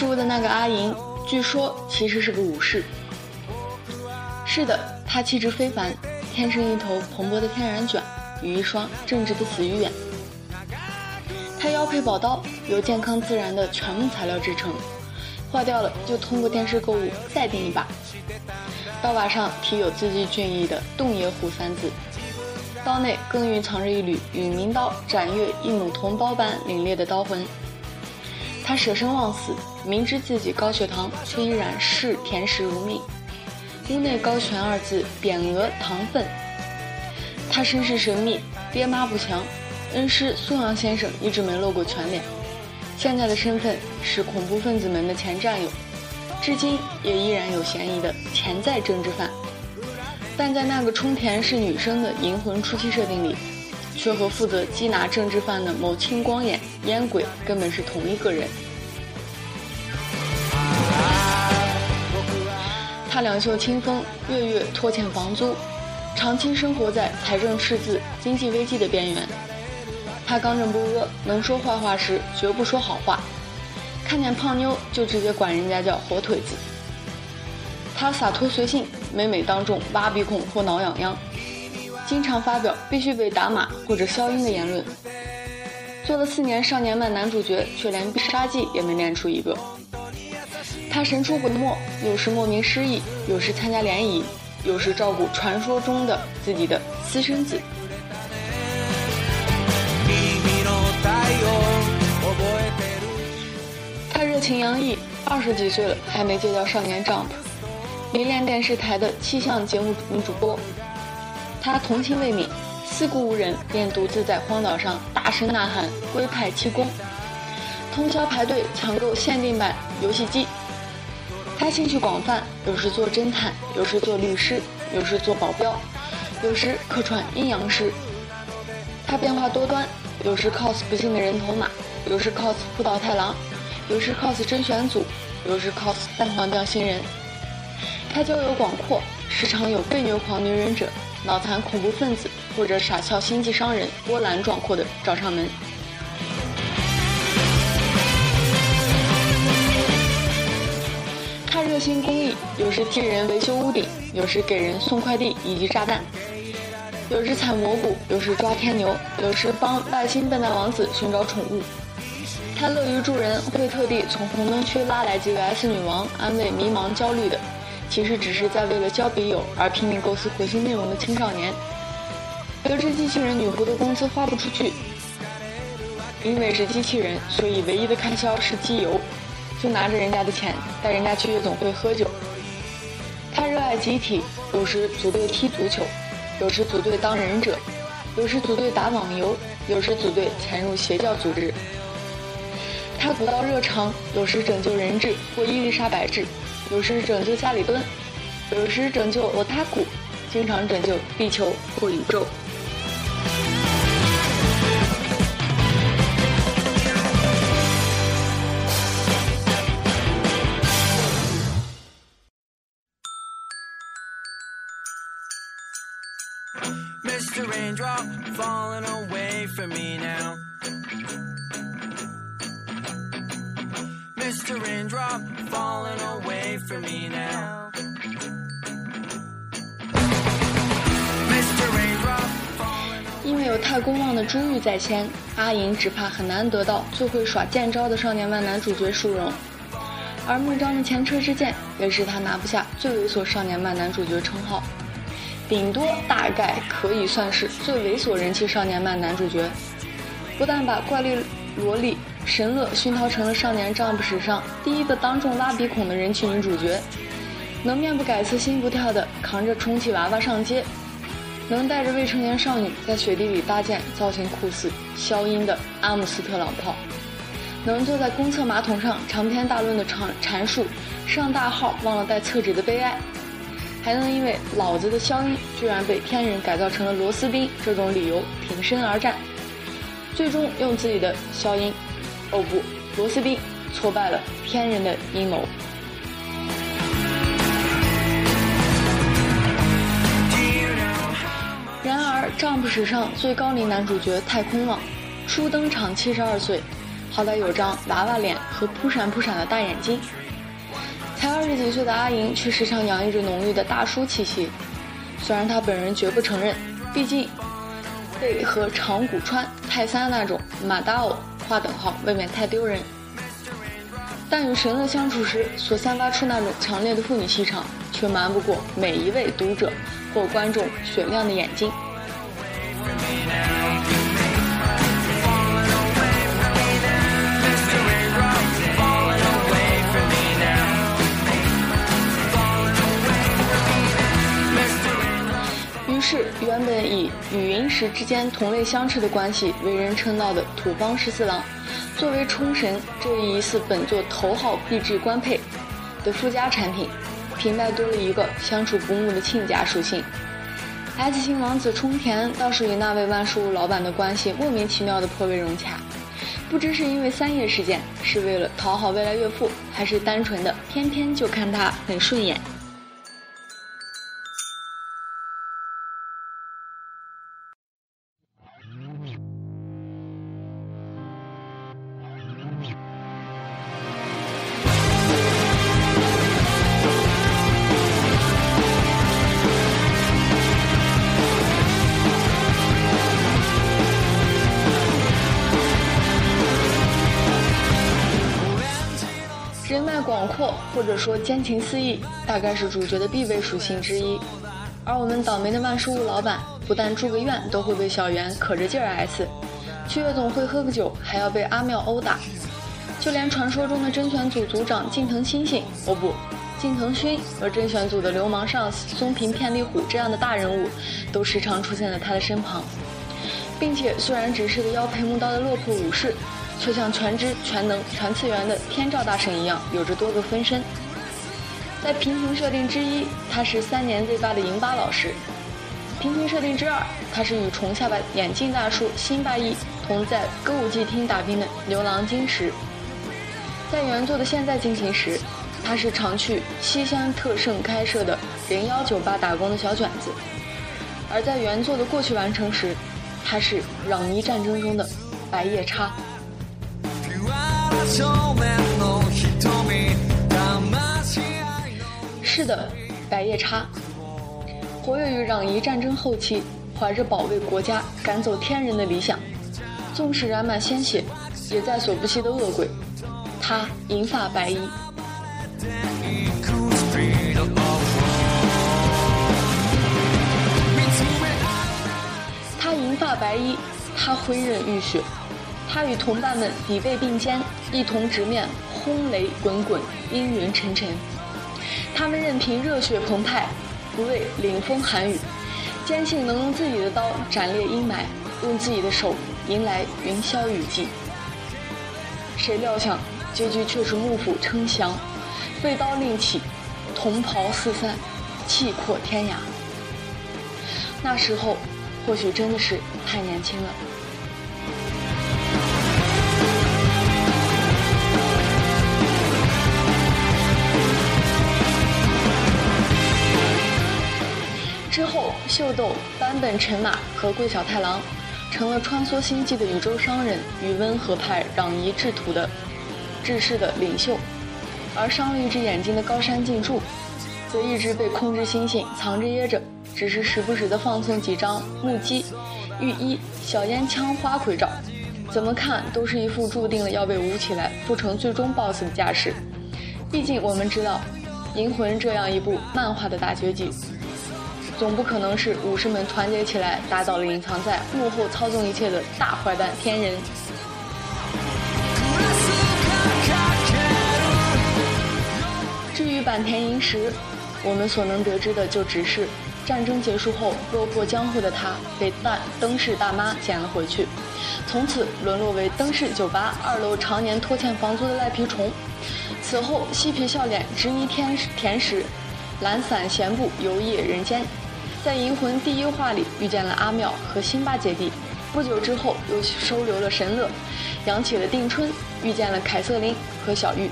万事屋的那个阿银，据说其实是个武士。是的，他气质非凡，天生一头蓬勃的天然卷与一双正直的死鱼眼。他腰配宝刀，由健康自然的全木材料制成，坏掉了就通过电视购物再订一把。刀把上题有字迹俊逸的“洞爷虎”三字，刀内更蕴藏着一缕与名刀斩月一弩同胞般凛冽的刀魂。他舍生忘死，明知自己高血糖，却依然视甜食如命。屋内高悬二字，匾额糖分。他身世神秘，爹妈不详，恩师苏阳先生一直没露过全脸。现在的身份是恐怖分子们的前战友，至今也依然有嫌疑的潜在政治犯。但在那个冲田是女生的银魂初期设定里，却和负责缉拿政治犯的某青光眼烟鬼根本是同一个人。他两袖清风，月月拖欠房租，长期生活在财政赤字、经济危机的边缘。他刚正不阿，能说坏话时绝不说好话，看见胖妞就直接管人家叫火腿子。他洒脱随性，每每当众挖鼻孔或挠痒痒，经常发表必须被打码或者消音的言论。做了四年少年漫男主角，却连必杀技也没练出一个。他神出鬼没，有时莫名失忆，有时参加联谊，有时照顾传说中的自己的私生子。他热情洋溢，二十几岁了还没戒掉少年 Jump，迷恋电视台的气象节目女主播。他童心未泯，四顾无人，便独自在荒岛上大声呐喊，龟派气功，通宵排队抢购限定版游戏机。他兴趣广泛，有时做侦探，有时做律师，有时做保镖，有时客串阴阳师。他变化多端，有时 cos 不幸的人头马，有时 cos 富岛太郎，有时 cos 甄选组，有时 cos 蛋黄酱新人。他交友广阔，时常有被虐狂女忍者、脑残恐怖分子或者傻笑星际商人波澜壮阔的找上门。时替人维修屋顶，有时给人送快递以及炸弹，有时采蘑菇，有时抓天牛，有时帮外星笨蛋王子寻找宠物。他乐于助人，会特地从红灯区拉来几个 S 女王，安慰迷茫焦虑的，其实只是在为了交笔友而拼命构思火星内容的青少年。得知机器人女仆的工资花不出去，因为是机器人，所以唯一的开销是机油。就拿着人家的钱带人家去夜总会喝酒。他热爱集体，有时组队踢足球，有时组队当忍者，有时组队打网游，有时组队潜入邪教组织。他古道热肠，有时拯救人质或伊丽莎白质，有时拯救加里敦，有时拯救罗塔古，经常拯救地球或宇宙。Out, falling away from me now. Mr. Raindrop falling away from me now. Mr. Raindrop falling 因为有太公望的珠玉在先，阿银只怕很难得到最会耍剑招的少年漫男主角殊荣。而木章的前车之鉴，也是他拿不下最猥琐少年漫男主角称号。顶多大概可以算是最猥琐人气少年漫男主角，不但把怪力萝莉神乐熏陶成了少年 Jump 史上第一个当众挖鼻孔的人气女主角，能面不改色心不跳的扛着充气娃娃上街，能带着未成年少女在雪地里搭建造型酷似消音的阿姆斯特朗炮，能坐在公厕马桶上长篇大论的阐阐述上大号忘了带厕纸的悲哀。还能因为老子的消音居然被天人改造成了螺丝钉这种理由挺身而战，最终用自己的消音，哦不，螺丝钉挫败了天人的阴谋。然而，Jump 史上最高龄男主角太空望，初登场七十二岁，好歹有张娃娃脸和扑闪扑闪的大眼睛。二十几岁的阿银却时常洋溢着浓郁的大叔气息，虽然他本人绝不承认，毕竟被和长谷川、泰三那种马大偶划等号，未免太丢人。但与神乐相处时所散发出那种强烈的妇女气场，却瞒不过每一位读者或观众雪亮的眼睛。是，原本以与云石之间同类相斥的关系为人称道的土方十四郎，作为冲绳这一疑似本作头号币制官配的附加产品，平白多了一个相处不睦的亲家属性。S 型王子冲田倒是与那位万事屋老板的关系莫名其妙的颇为融洽，不知是因为三叶事件，是为了讨好未来岳父，还是单纯的偏偏就看他很顺眼。说奸情四溢，大概是主角的必备属性之一。而我们倒霉的万事屋老板，不但住个院都会被小圆可着劲儿 S，去夜总会喝个酒还要被阿妙殴打，就连传说中的甄选组组长近藤星星，哦不，近藤勋和甄选组的流氓上司松平片利虎这样的大人物，都时常出现在他的身旁，并且虽然只是个腰佩木刀的落魄武士。却像全知全能全次元的天照大神一样，有着多个分身。在平行设定之一，他是三年 Z 八的银巴老师；平行设定之二，他是与重下巴眼镜大叔辛巴一同在歌舞伎厅打拼的牛郎金石。在原作的现在进行时，他是常去西乡特盛开设的零幺酒吧打工的小卷子；而在原作的过去完成时，他是攘夷战争中的白夜叉。是的，白夜叉，活跃于攘夷战争后期，怀着保卫国家、赶走天人的理想，纵使染满鲜血，也在所不惜的恶鬼。他银发白衣，他银发白衣，他挥刃浴血。他与同伴们抵背并肩，一同直面轰雷滚滚、阴云沉沉。他们任凭热血澎湃，不畏凛风寒雨，坚信能用自己的刀斩裂阴霾，用自己的手迎来云霄雨霁。谁料想，结局却是幕府称降，飞刀另起，同袍四散，气阔天涯。那时候，或许真的是太年轻了。坂本辰马和桂小太郎成了穿梭星际的宇宙商人与温和派攘夷制土的志士的领袖，而伤了一只眼睛的高山静助，则一直被控制星星藏着掖着，只是时不时的放送几张木屐、御衣、小烟枪花魁照，怎么看都是一副注定了要被舞起来铸成最终 BOSS 的架势。毕竟我们知道，《银魂》这样一部漫画的大结局。总不可能是武士们团结起来打倒了隐藏在幕后操纵一切的大坏蛋天人。至于坂田银时，我们所能得知的就只是，战争结束后落魄江湖的他被大灯饰大妈捡了回去，从此沦落为灯饰酒吧二楼常年拖欠房租的赖皮虫。此后嬉皮笑脸执迷天甜食，懒散闲步游曳人间。在《银魂》第一话里遇见了阿妙和辛巴姐弟，不久之后又收留了神乐，养起了定春，遇见了凯瑟琳和小玉。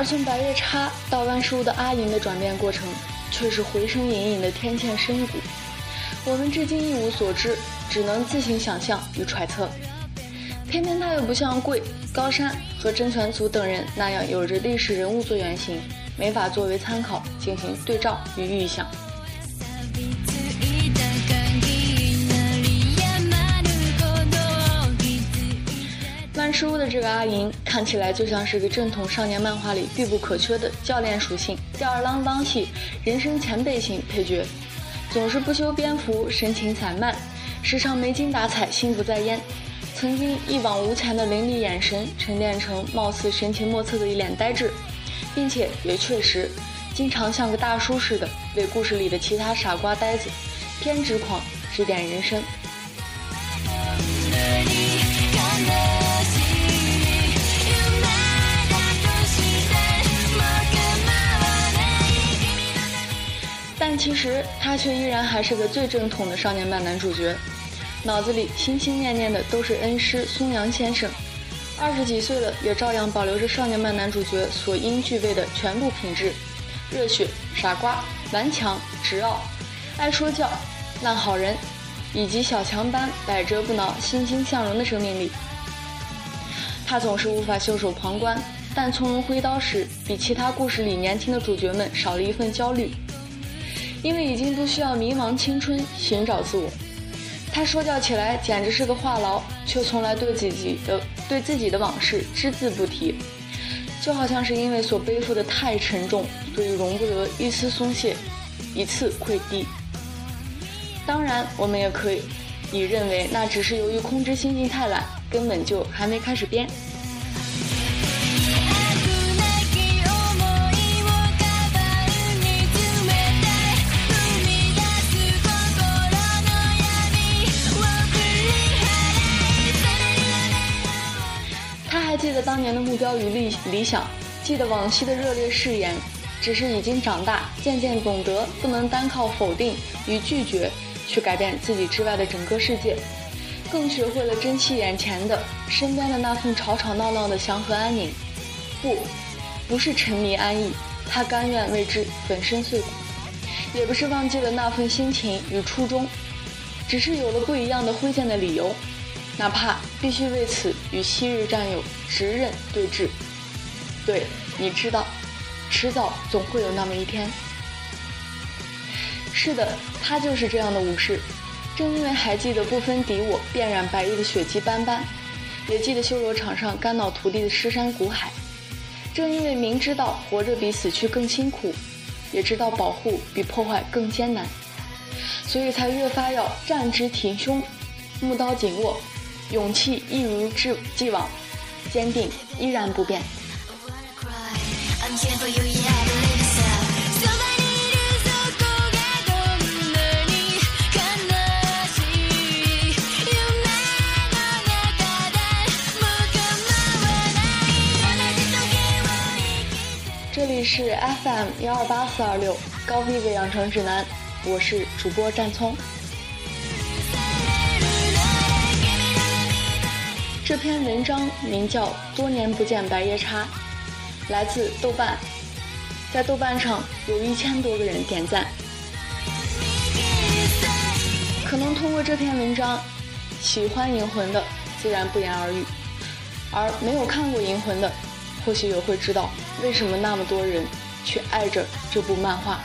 而从白月叉到万事屋的阿银的转变过程，却是回声隐隐的天堑深谷。我们至今一无所知，只能自行想象与揣测。偏偏他又不像贵、高山和真选祖等人那样有着历史人物做原型，没法作为参考进行对照与预想。万事屋的这个阿银看起来就像是个正统少年漫画里必不可缺的教练属性、吊儿郎当系人生前辈型配角，总是不修边幅，神情散漫，时常没精打采，心不在焉。曾经一往无前的凌厉眼神，沉淀成貌似神情莫测的一脸呆滞，并且也确实经常像个大叔似的为故事里的其他傻瓜呆子、偏执狂指点人生。但其实他却依然还是个最正统的少年漫男主角，脑子里心心念念的都是恩师松阳先生。二十几岁了，也照样保留着少年漫男主角所应具备的全部品质：热血、傻瓜、顽强、执傲、爱说教、烂好人，以及小强般百折不挠、欣欣向荣的生命力。他总是无法袖手旁观，但从容挥刀时，比其他故事里年轻的主角们少了一份焦虑。因为已经不需要迷茫青春寻找自我，他说教起来简直是个话痨，却从来对自己的对自己的往事只字不提，就好像是因为所背负的太沉重，所以容不得一丝松懈，一次溃堤。当然，我们也可以以认为那只是由于空之心境太懒，根本就还没开始编。理想，记得往昔的热烈誓言，只是已经长大，渐渐懂得不能单靠否定与拒绝去改变自己之外的整个世界，更学会了珍惜眼前的身边的那份吵吵闹闹的祥和安宁。不，不是沉迷安逸，他甘愿为之粉身碎骨；也不是忘记了那份心情与初衷，只是有了不一样的挥剑的理由。哪怕必须为此与昔日战友直刃对峙，对，你知道，迟早总会有那么一天。是的，他就是这样的武士。正因为还记得不分敌我、遍染白衣的血迹斑斑，也记得修罗场上肝脑涂地的尸山骨海。正因为明知道活着比死去更辛苦，也知道保护比破坏更艰难，所以才越发要站直挺胸，木刀紧握。勇气一如既既往，坚定依然不变。这里是 FM 幺二八四二六高逼格养成指南，我是主播战聪。这篇文章名叫《多年不见白夜叉》，来自豆瓣，在豆瓣上有一千多个人点赞。可能通过这篇文章，喜欢《银魂》的自然不言而喻，而没有看过《银魂》的，或许也会知道为什么那么多人去爱着这部漫画。